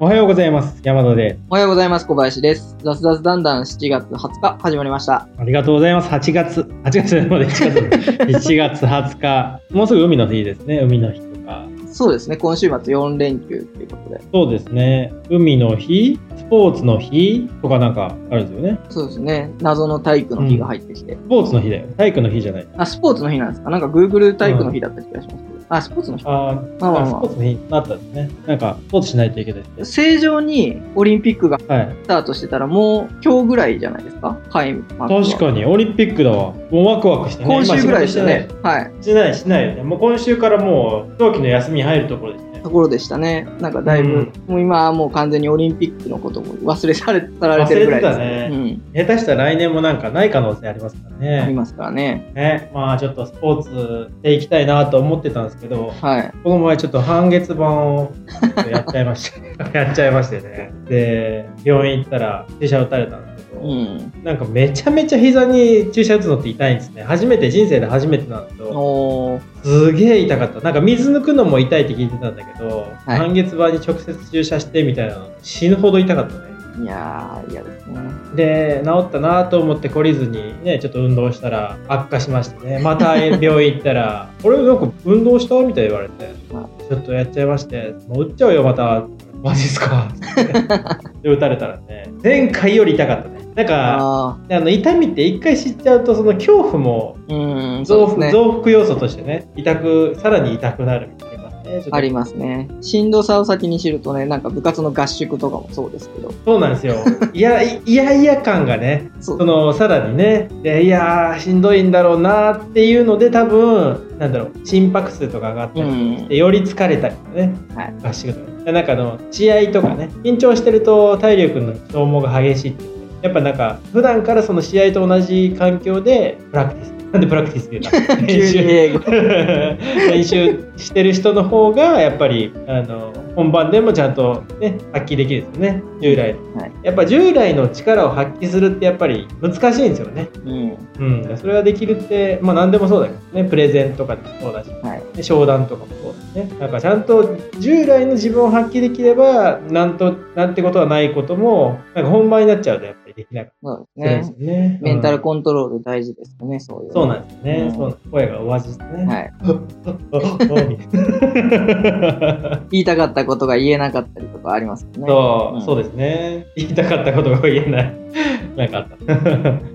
おはようございます。山田で。おはようございます。小林です。雑雑だんだん7月20日始まりました。ありがとうございます。8月、8月まで1月、1月20日。もうすぐ海の日ですね。海の日とか。そうですね。今週末4連休ということで。そうですね。海の日、スポーツの日とかなんかあるんですよね。そうですね。謎の体育の日が入ってきて。スポーツの日だよ。体育の日じゃない。あ、スポーツの日なんですか？なんか Google 体育の日だった気がしますけど。あ、スポーツの日。あーまあまあまあスポーツの日になったんですね。なんか、スポーツしないといけない正常にオリンピックが。スタートしてたらもう今日ぐらいじゃないですか？開幕は確かに、オリンピックだわ。もうワクワクしてね。今週ぐらいでした今仕ね。はい。事してない。しない、よね。もう今週からもう、長期の休みに入るところですね。ところでしたね。なんかだいぶ、うんもう今はもう完全にオリンピックのことも忘れ去れ去られてるぐらいですね。下手したら来年もなんかない可能性ありますからうん。ありね。ますからね。ね、まあちょっとスポーツでいきたいなと思ってたんですけど、はい。この前ちょっと半月板をやっちゃいました。やっちゃいましてね。で、病院行ったら注射打たれたんですけど、うん。なんかめちゃめちゃ膝に注射打つのって痛いんですね。初めて、人生で初めてなんです。すげえ痛かった。なんか水抜くのも痛いって聞いてたんだけど、はい半月板に直接注射してみたいなの死ぬほど痛かったね。いやー、嫌ですね。で治ったなと思って懲りずにねちょっと運動したら悪化しましてねまた病院行ったら「これなんか運動した?」みたいに言われては「ちょっとやっちゃいましてもう打っちゃうよまた」マジっすか？で打たれたらね。前回より痛かったね。なんかああの痛みって一回知っちゃうとその恐怖もーうん、増幅,、ね。増幅要素としてね痛くさらに痛くなるみたいなねありますね。しんどさを先に知るとね、なんか部活の合宿とかもそうですけど。そうなんですよ。いやいいやいや感がねそのさらにねでいやーしんどいんだろうなっていうので多分なんだろう心拍数とか上がったりして、より疲れたりとかね、はい。合宿とか。ねなんかあの試合とかね緊張してると体力の消耗が激しいってやっぱなんか普段からその試合と同じ環境でプラクティスなんでプラクティスって言うの急に英語。練習してる人の方がやっぱりあの本番でもちゃんと、ね、発揮できるんですよね従来のはい。やっぱ従来の力を発揮するってやっぱり難しいんですよね。うん。うん、それができるって、まあ何でもそうだけどね、プレゼンとかでもそうだし、はい。で商談とかもそうだしね。なんかちゃんと従来の自分を発揮できれば、なんと、なんてことはないことも、なんか本番になっちゃうとやっできなかったりするんですよね。メンタルうんコントロール大事ですよね、そういう。そうなんですよね。うんそう声が上味ですね。はい。言いたかったことが言えなかったりとかありますよね。そう、んそうですね。言いたかったことが言えない。なんかあった。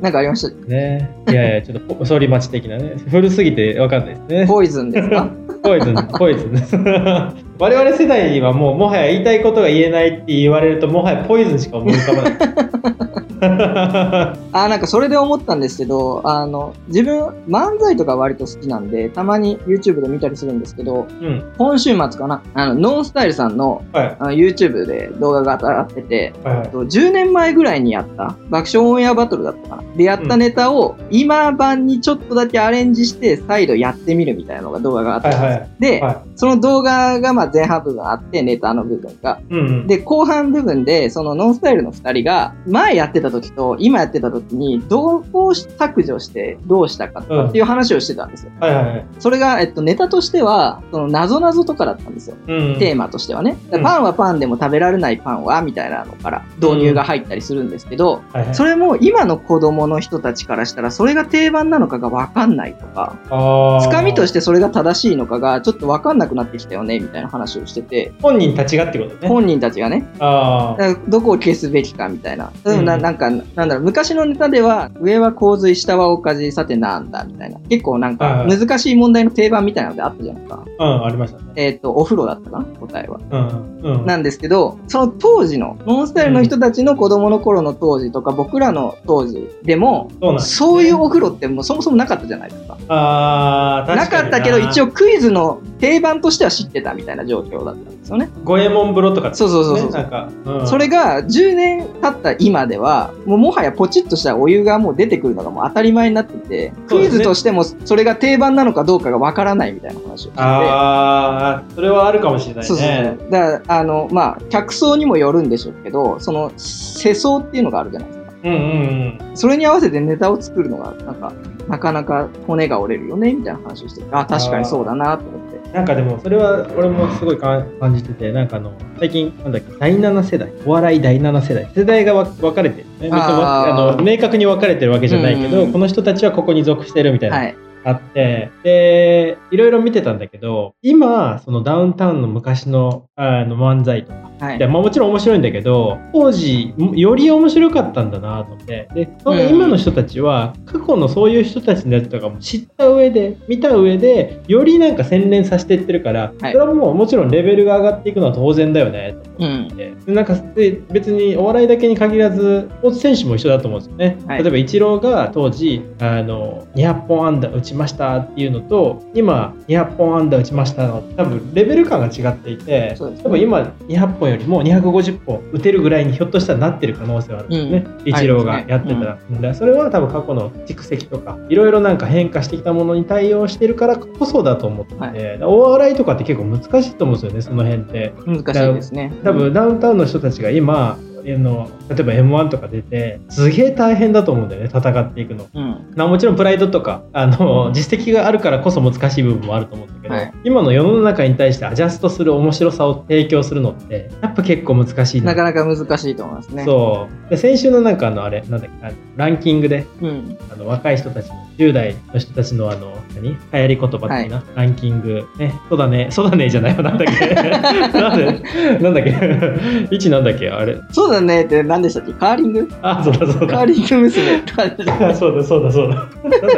なんかありました？ね。いやいや、ちょっとポ、反町的なね。古すぎてわかんないですね。ポイズンですか？ポイズン、ポイズンです。我々世代にはもう、もはや言いたいことが言えないって言われると、もはやポイズンしか思い浮かばない。あ、なんかそれで思ったんですけど、あの、自分、漫才とか割と好きなんで、たまに YouTube で見たりするんですけど、うん。今週末かな、あの、ノンスタイルさんのはい。あの YouTube で動画が上がってて、はいはい。と10年前ぐらいにやった爆笑オンエアバトルだったかな。でやったネタを今版にちょっとだけアレンジして再度やってみるみたいなのが動画があったんですよ。はいはいで、はその動画がまあ前半部分あってネタの部分が。い。うんうん。で、後半部分でそのノンスタイルの二人が前やってた時と今やってた時にどう削除してどうしたかとかっていう話をしてたんですよ。はいはいはい。それが、えっと、ネタとしては、その、謎々とかだったんですよ。うん。テーマとしてはね。うんパンはパンでも食べられないパンはみたいなのから導入が入ったりするんですけど、はいはい。それも今の子供の人たちからしたらそれが定番なのかがわかんないとか、あつかみとして。してそれが正しいのかがちょっとわかんなくなってきたよねみたいな話をしてて、本人たちがってことね。本人たちがね、あどこを消すべきかみたいな。でもなうんなんか、なんだろう、昔のネタでは、上は洪水、下は大火さてなんだみたいな。結構なんか難しい問題の定番みたいなのであったじゃないですか。うん、ありましたね。えっ、と、お風呂だったかな答えは。うん。うん。なんですけど、その当時の、ノンスタイルの人たちの子供の頃の当時とか、僕らの当時でも、そういうお風呂ってもうそもそもなかったじゃないですか。あなかったけど、一応。応クイズの定番としては知ってたみたいな状況だったんですよね。五右衛門風呂とか、そうそうそうそうねなんか、うんそれが10年経った今では、もうもはやポチッとしたお湯がもう出てくるのがもう当たり前になってて、ねイズとしてもそれが定番なのかどうかがわからないみたいな話をしてて。ああ、それはあるかもしれないね。そうそうそう。だから、あの、まあ、客層にもよるんでしょうけど、その、世相っていうのがあるじゃないですか。うんうんうん。それに合わせてネタを作るのが、なんか、なかなか骨が折れるよね、みたいな話をしてて、あ、確かにそうだなと思って。なんかでもそれは俺もすごいか感じててなんかあの最近なんだっけ第7世代お笑い第7世代世代がわ分かれてるねあの明確に分かれてるわけじゃないけど、うんこの人たちはここに属してるみたいな、はい。あってでいろいろ見てたんだけど今そのダウンタウンの昔のあの漫才とかはい。でまあ、もちろん面白いんだけど当時より面白かったんだなと思ってでそのうん。今の人たちは過去のそういう人たちのやつとかも知った上で見た上でよりなんか洗練させていってるから、はい。それはもうもちろんレベルが上がっていくのは当然だよねと思って、でなんかで別にお笑いだけに限らずスポーツ選手も一緒だと思うんですよね、はい。例えばイチローが当時あの200本安打打ちましたっていうのと今200本安打打ちましたの多分レベル感が違っていてね。多分今200本よりも250本打てるぐらいにひょっとしたらなってる可能性はあるんですよね、うん。イチローがやってたら、だからそれは多分過去の蓄積とかいろいろなんか変化してきたものに対応してるからこそだと思ってて、はい。お笑いとかって結構難しいと思うんですよねその辺って。難しいですね。多分ダウンタウンの人たちが今あの例えば m 1とか出てすげえ大変だと思うんだよね戦っていくのうん。まあもちろんプライドとかあの実績があるからこそ難しい部分もあると思うんだけど、はい今の世の中に対してアジャストする面白さを提供するのってやっぱ結構難しいなかなか難しいと思いますね。そうで先週のなんかあのあれなんだっけランキングでうん。あの若い人たちの10代の人たちのあの何？流行り言葉的な、ランキング。ね。そうだね。そうだねじゃないわ。なんだっけ？なんで？なんだっけ？1なんだっけ？あれ。そうだね。って何でしたっけ？カーリング？あそうだそうだ。カーリング娘。とか。でしたあそうだそうだそうだ。なんだっ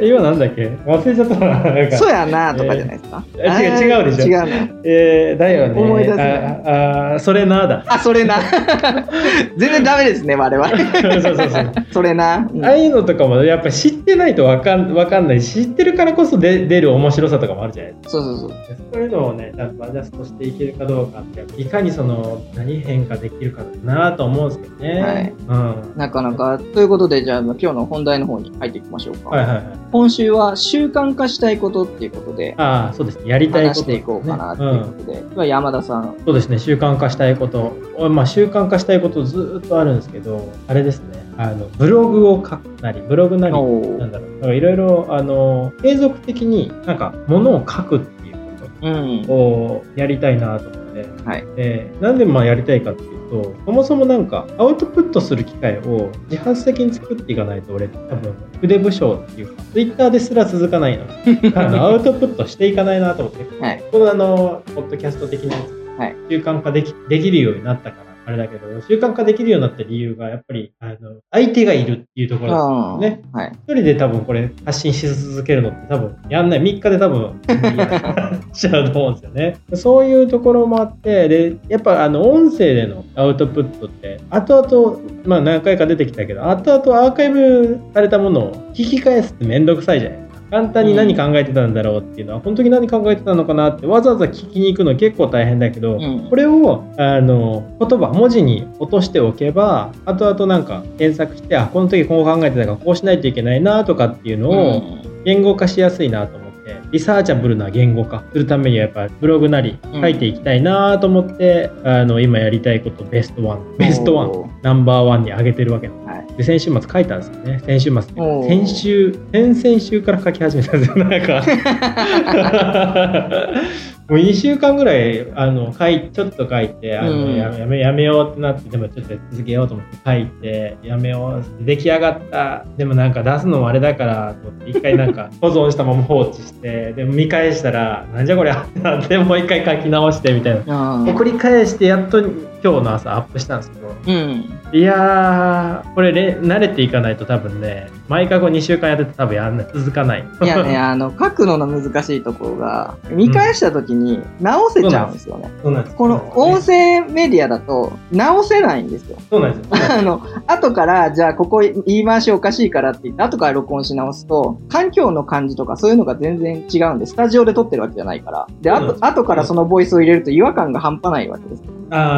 け？今なんだっけ？忘れちゃったな。なんか。そうやなとかじゃないですか。えー違う違うでしょ。違うね。えー、だよね。思い出せない。ああそれなだ。あ、それな。全然ダメですね、我々。そうそうそう。それな。うん。ああいうのとかもやっぱり知ってないとわかんわかんない。し知ってるからこそ出出る面白さとかもあるじゃないですか。そうそうそう。そういうのをねちゃんとアジャストしていけるかどうかっていかにその何変化できるかなと思うんですけどね、うん。なかなか。ということで、じゃあ、今日の本題の方に入っていきましょうか。はいはいはい。今週は習慣化したいことっていうことで、ああそうですね。やりたいこと話していこうかなっていうことで、では山田さん。そうですね。習慣化したいこと。おまあ習慣化したいことずーっとあるんですけどあれですねあのブログを書くなりブログなりなんだろういろいろあの継続的になんかものを書くっていうこうんと。をやりたいなと思ってはい。でなんでまあやりたいかっていうとそもそもなんかアウトプットする機会を自発的に作っていかないと俺多分筆武将っていうかツイッターですら続かないの あのアウトプットしていかないなと思ってはい。このあのポッドキャスト的なやつ、はい習慣化できできるようになったからあれだけど習慣化できるようになった理由がやっぱりあの相手がいるっていうところだあーね。はい。一人で多分これ発信し続けるのって多分やんない3日で多分 やっちゃうと思うんですよね。そういうところもあってでやっぱあの音声でのアウトプットって後々まあ何回か出てきたけど後々アーカイブされたものを聞き返すってめんどくさいじゃないですか。簡単に何考えてたんだろうっていうのは、本当に何考えてたのかなってわざわざ聞きに行くの結構大変だけど、うん。これをあの言葉文字に落としておけば後々なんか検索してあこの時こう考えてたからこうしないといけないなとかっていうのをうん。言語化しやすいなと思ってリサーチャブルな言語化するためにはやっぱブログなり書いていきたいなと思って、あの今やりたいことベストワン。ベストワン。ナンバーワンに上げてるわけなんですはい。で先週末書いたんですよね。先週末先週先々週から書き始めたんですよ。なんか。もう2週間ぐらいあの書いちょっと書いてあの、うん。やめやめやめようってなってでもちょっと続けようと思って書いてやめよう出来上がった。でもなんか出すのもあれだからと思って一回なんか 保存したまま放置してでも見返したらなんじゃこりゃってなってもう一回書き直してみたいな。うん送り返してやっと今日の朝アップしたんですけど。うん。いやー、これれ、慣れていかないと多分ね、毎回後2週間やってて多分やんない、続かない。いやね、あの、書くのの難しいところが、見返した時に直せちゃうんですよね。この音声メディアだと直せないんですよ。そうなんですよ。あの、後から、じゃあここ言い回しおかしいからって言って、後から録音し直すと、環境の感じとかそういうのが全然違うんで、スタジオで撮ってるわけじゃないから。で、後後からそのボイスを入れると違和感が半端ないわけです。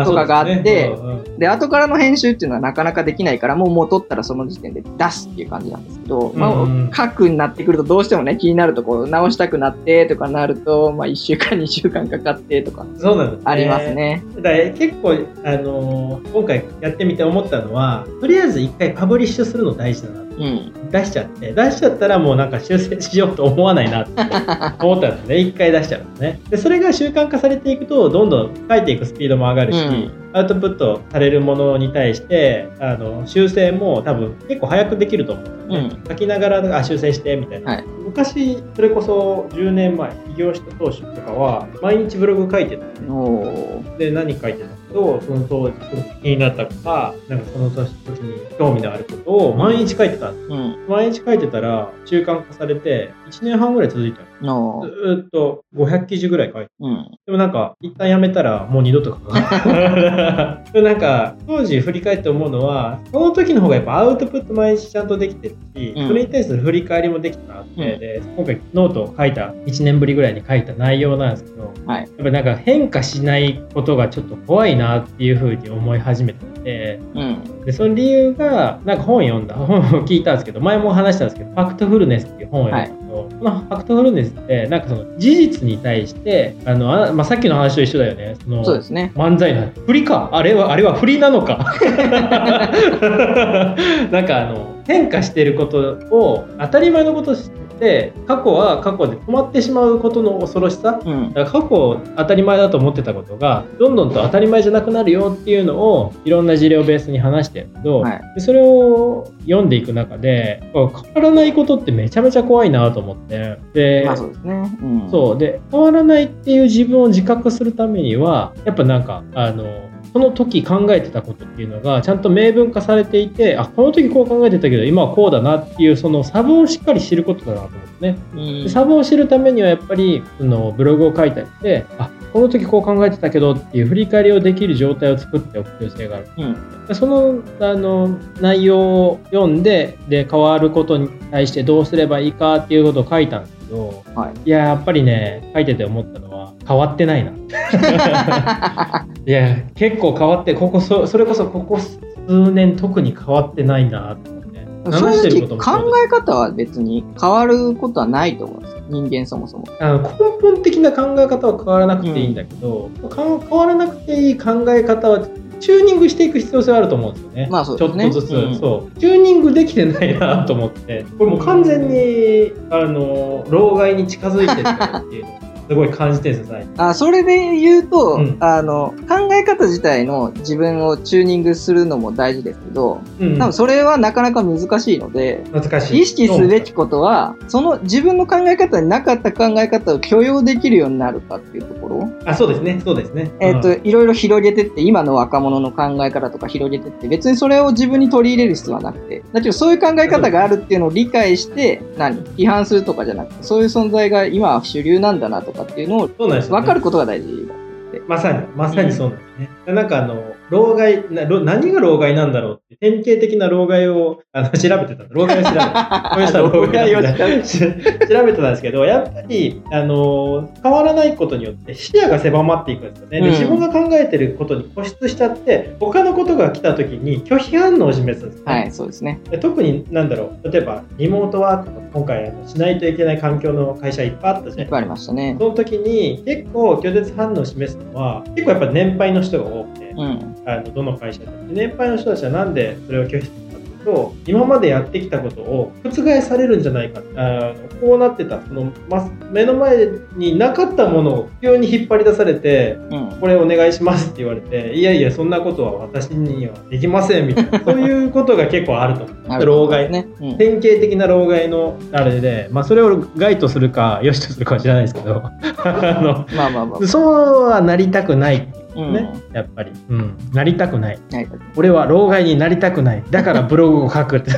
とかがあってですねで、後からの編集っていうのはなかなかできないから、もうもう取ったらその時点で出すっていう感じなんです。ど、まうんあ、書くになってくるとどうしてもね、気になるところ、直したくなってとかなると、まあ、1週間、2週間かかってとか、うんそうなんです、ね。あります。ね。だ結構、あのー今回やってみて思ったのは、とりあえず一回パブリッシュするの大事だなと。うん。出しちゃって、出しちゃったらもうなんか修正しようと思わないなって 思ったんですね。一回出しちゃうんですね。で、それが習慣化されていくと、どんどん書いていくスピードも上がるし、うんアウトプットされるものに対して、あの、修正も多分結構早くできると思うんですよね。書きながら、あ、修正して、みたいな。はい昔、それこそ10年前、起業した当初とかは、毎日ブログ書いてたんでで何書いてたけどその当時気になったとかなんかその時に興味のあることを毎日書いてたうん。毎日書いてたら習慣化されて1年半ぐらい続いたの。のずーっと500記事ぐらい書いて。うん。でもなんか一旦やめたらもう二度と書かない でなんか当時振り返って思うのはその時の方がやっぱアウトプット毎日ちゃんとできてるし、うん。それに対する振り返りもできたなって、うん。で今回ノートを書いた1年ぶりぐらいに書いた内容なんですけど、はい。やっぱなんか変化しないことがちょっと怖いなっていうふうに思い始めててうん。でその理由がなんか本読んだ本を聞いたんですけど前も話したんですけど「ファクトフルネス」っていう本を読んだ。んですけど、このファクトフルネスってなんかその事実に対してあのあ、まあ、さっきの話と一緒だよね。そのそうですね。漫才の振りか？あれはあれは振りなのか？なんかあの変化していることを当たり前のこととして過去は過去で止まってしまうことの恐ろしさうん。だから過去当たり前だと思ってたことがどんどんと当たり前じゃなくなるよっていうのをいろんな事例をベースに話してるけど、はい。でそれを読んでいく中で変わらないことってめちゃめちゃ怖いなと思ってで、まあそうですね。うん。そうで変わらないっていう自分を自覚するためにはやっぱなんかあのその時考えてたことっていうのがちゃんと明文化されていてあこの時こう考えてたけど今はこうだなっていうその差分をしっかり知ることだなと思ってね。うんで差分を知るためにはやっぱりそのブログを書いたりしてあこの時こう考えてたけどっていう振り返りをできる状態を作っておく必要性がある。うん。でそのあの内容を読んでで変わることに対してどうすればいいかっていうことを書いたんですけどはい。いややっぱりね書いてて思ったのは変わってないな。いや結構変わってここそそれこそここ数年特に変わってないなと思って。正話してる直こともそう考え方は別に変わることはないと思うんですよ。人間そもそも。あの根本的な考え方は変わらなくていいんだけど、か変わらなくていい考え方はチューニングしていく必要性はあると思うんですよね。まあそうですねちょっとずつ、うんそう。チューニングできてないなと思って、これもう完全に、あの、老害に近づいてるなっていうすごい感じてるんですよ、最近。あそれで言うと、うん。あの考え方自体の自分をチューニングするのも大事ですけどうん多分それはなかなか難しいので難しい。意識すべきことはその自分の考え方になかった考え方を許容できるようになるかっていうところ、あ、そうですね、そうですね。えっ、とうん。いろいろ広げてって今の若者の考え方とか広げてって別にそれを自分に取り入れる必要はなくて。だけどそういう考え方があるっていうのを理解して何？批判するとかじゃなくてそういう存在が今は主流なんだなとかっていうのを分かることが大事だまさに、まさにそうなんですね。なんかあの、老害なろ、何が老害なんだろうって、典型的な老害をあの 調べてた。老害を調べてた。こういう人は老害なんだ 調べてたんですけど、やっぱり、あの、変わらないことによって視野が狭まっていくんですよね。でうん自分が考えてることに固執しちゃって、他のことが来た時に拒否反応を示すんですね。はい、そうですね。で特に、なんだろう、例えば、リモートワークとか今回あのしないといけない環境の会社いっぱいあったじゃないいっぱいありましたね。その時に結構拒絶反応を示すのは結構やっぱ年配の人が多くて、うん。あのどの会社でもで年配の人たちはなんでそれを拒否するかというと今までやってきたことを覆されるんじゃないかあのこうなってたその、ま、目の前になかったものを急に引っ張り出されてうん。これお願いしますって言われていやいやそんなことは私にはできませんみたいな そういうことが結構あると思う老害どね。うん。典型的な老害のあれで、まあ、それを害とするか良しとするかは知らないですけど あのまあまあまあ。そうはなりたくないうん。ね、やっぱり、うん、なりたくない。はい。俺は老害になりたくない。だからブログを書く。って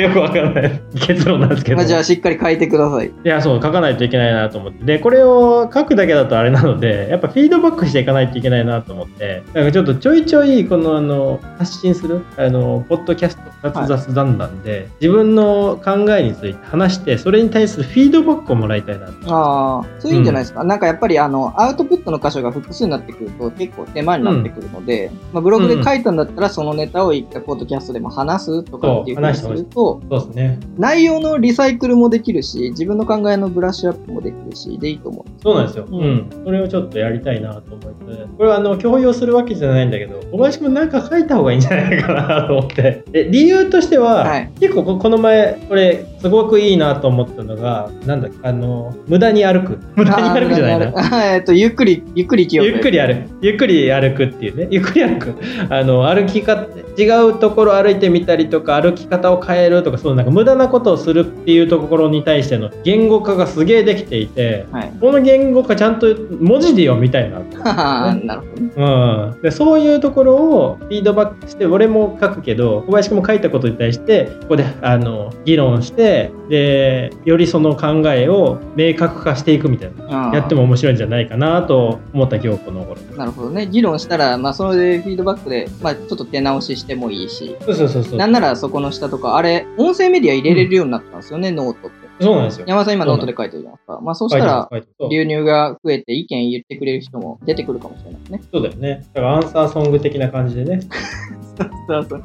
よくわからない。結論なんですけど。まあ、じゃあしっかり書いてください。いやそう書かないといけないなと思って。でこれを書くだけだとあれなのでやっぱフィードバックしていかないといけないなと思って。なんかちょっとちょいちょいこのあの発信するあのポッドキャスト雑雑談談で、自分の考えについて話してそれに対するフィードバックをもらいたいなと。ああ、そういうんじゃないですか。なんかやっぱりあの、アウトプットの箇所が複数になってくると結構手間になってくるので、まあ、ブログで書いたんだったらそのネタを一回ポッドキャストでも話すとかっていうふうにすると、そうですね。内容のリサイクルもできるし、自分の考えのブラッシュアップもできるし、でいいと思う。そうなんですよ。ううんん。それをちょっとやりたいなと思って。これはあの、強要するわけじゃないんだけど、小林くんなんか書いた方がいいんじゃないかなと思って。で、理由としては、はい結構ここの前、これ、すごくいいなと思ったのが、なんだっけ、あの、無駄に歩く。無駄に歩くじゃないな。えっと、ゆっくり、ゆっくりゆっくり歩く。ゆっくり歩くっていうね。ゆっくり歩く。あの、歩き方、違うところ歩いてみたりとか、歩き方を変えるとか、そうなんか無駄なことをするっていうところに対しての言語化がすげえできていて、はい。この言語化ちゃんと文字で読みたいな なるほどね。うん、でそういうところをフィードバックして俺も書くけど小林君も書いたことに対してここであの議論してでよりその考えを明確化していくみたいなやっても面白いんじゃないかなと思った今日この頃。なるほどね。議論したら、まあ、それでフィードバックで、まあ、ちょっと手直ししてもいいし、そうそうそうそう。なんならそこの下とか、あれ、音声メディア入れれるようになったんですよね、ノートって。そうなんですよ。山田さん今ノートで書いてるじゃないですか。まあ、そうしたら、流入が増えて意見言ってくれる人も出てくるかもしれないですね。そうだよね。だからアンサーソング的な感じでね そうそう。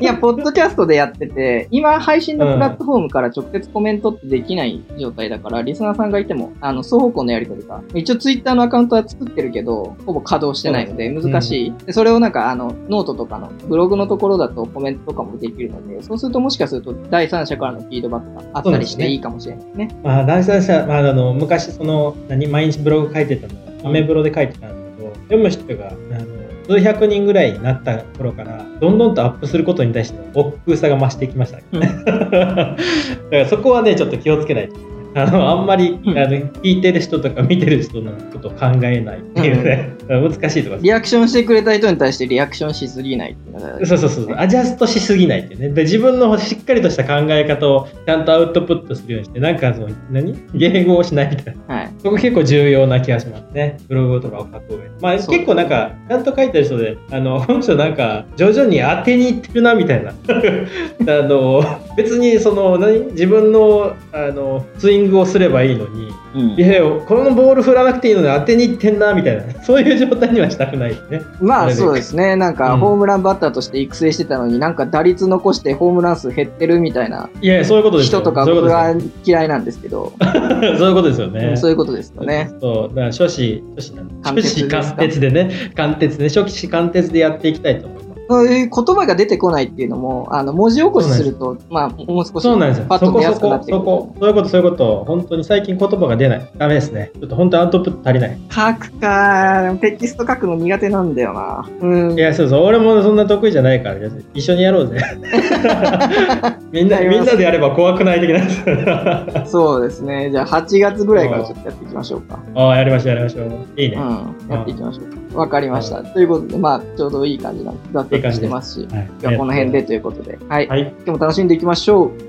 いや、ポッドキャストでやってて、今配信のプラットフォームから直接コメントってできない状態だから、リスナーさんがいても、あの、双方向のやり取りが、一応ツイッターのアカウントは作ってるけど、ほぼ稼働してないので難しい。でそれをなんか、あの、ノートとかのブログのところだとコメントとかもできるので、そうするともしかすると第三者からのフィードバックがあったりしていいかもしれないですね。まあ第三者、まあ、あの昔その何毎日ブログ書いてたのアメブロで書いてたんだけど読む人があの数百人ぐらいになった頃からどんどんとアップすることに対しての億劫さが増してきました、うん。だからそこはねちょっと気をつけないとあのあんまり、うんあの聞いてる人とか見てる人のことを考えないっていうね、難しいところリアクションしてくれた人に対してリアクションしすぎないっていうそうそうそう、アジャストしすぎないってね。で自分のしっかりとした考え方をちゃんとアウトプットするようにして、なんかその、何？迎合しないみたいな。はい。そこ結構重要な気がしますね。ブログとかを書く上で。まあ結構なんか、ちゃんと書いてる人で、あの、この人なんか、徐々に当てにいってるな、みたいな。あの、別にその、何？自分の、あの、ングをすればいいのに、うんいやいや、このボール振らなくていいのに当てにいってんな、みたいな。そういう状態にはしたくないね。まあそうですね。なんかうんホームランバッターとして育成してたのになんか打率残してホームラン数減ってるみたいないやそういうことですよ人とか僕は嫌いなんですけど、そういうことですよ ね。そういうことですよね。そう、だから初子、初子初子貫徹でね、貫徹ね、初期貫徹でやっていきたいと思います。そういう言葉が出てこないっていうのも、あの文字起こしすると、まあもう少しそうなんですよ。パッとそこそ出やすくなっ、てくる。こそこ、そういうこと、そういうこと。本当に最近言葉が出ない。ダメですね。ちょっと本当アウトプット足りない。書くか、テキスト書くの苦手なんだよな。うんい。や、そうそう、俺もそんな得意じゃないから、一緒にやろうぜ。みんな、みんなでやれば怖くない的な。そうですね。じゃあ8月ぐらいからちょっとやっていきましょうか。ああ、やりましょう、やりましょう。いいね。うん。やっていきましょうか。わかりました。ということで、まあちょうどいい感じなんで、雑談してますし、はい今日はこの辺でということで、はい。はい。今日も楽しんでいきましょう。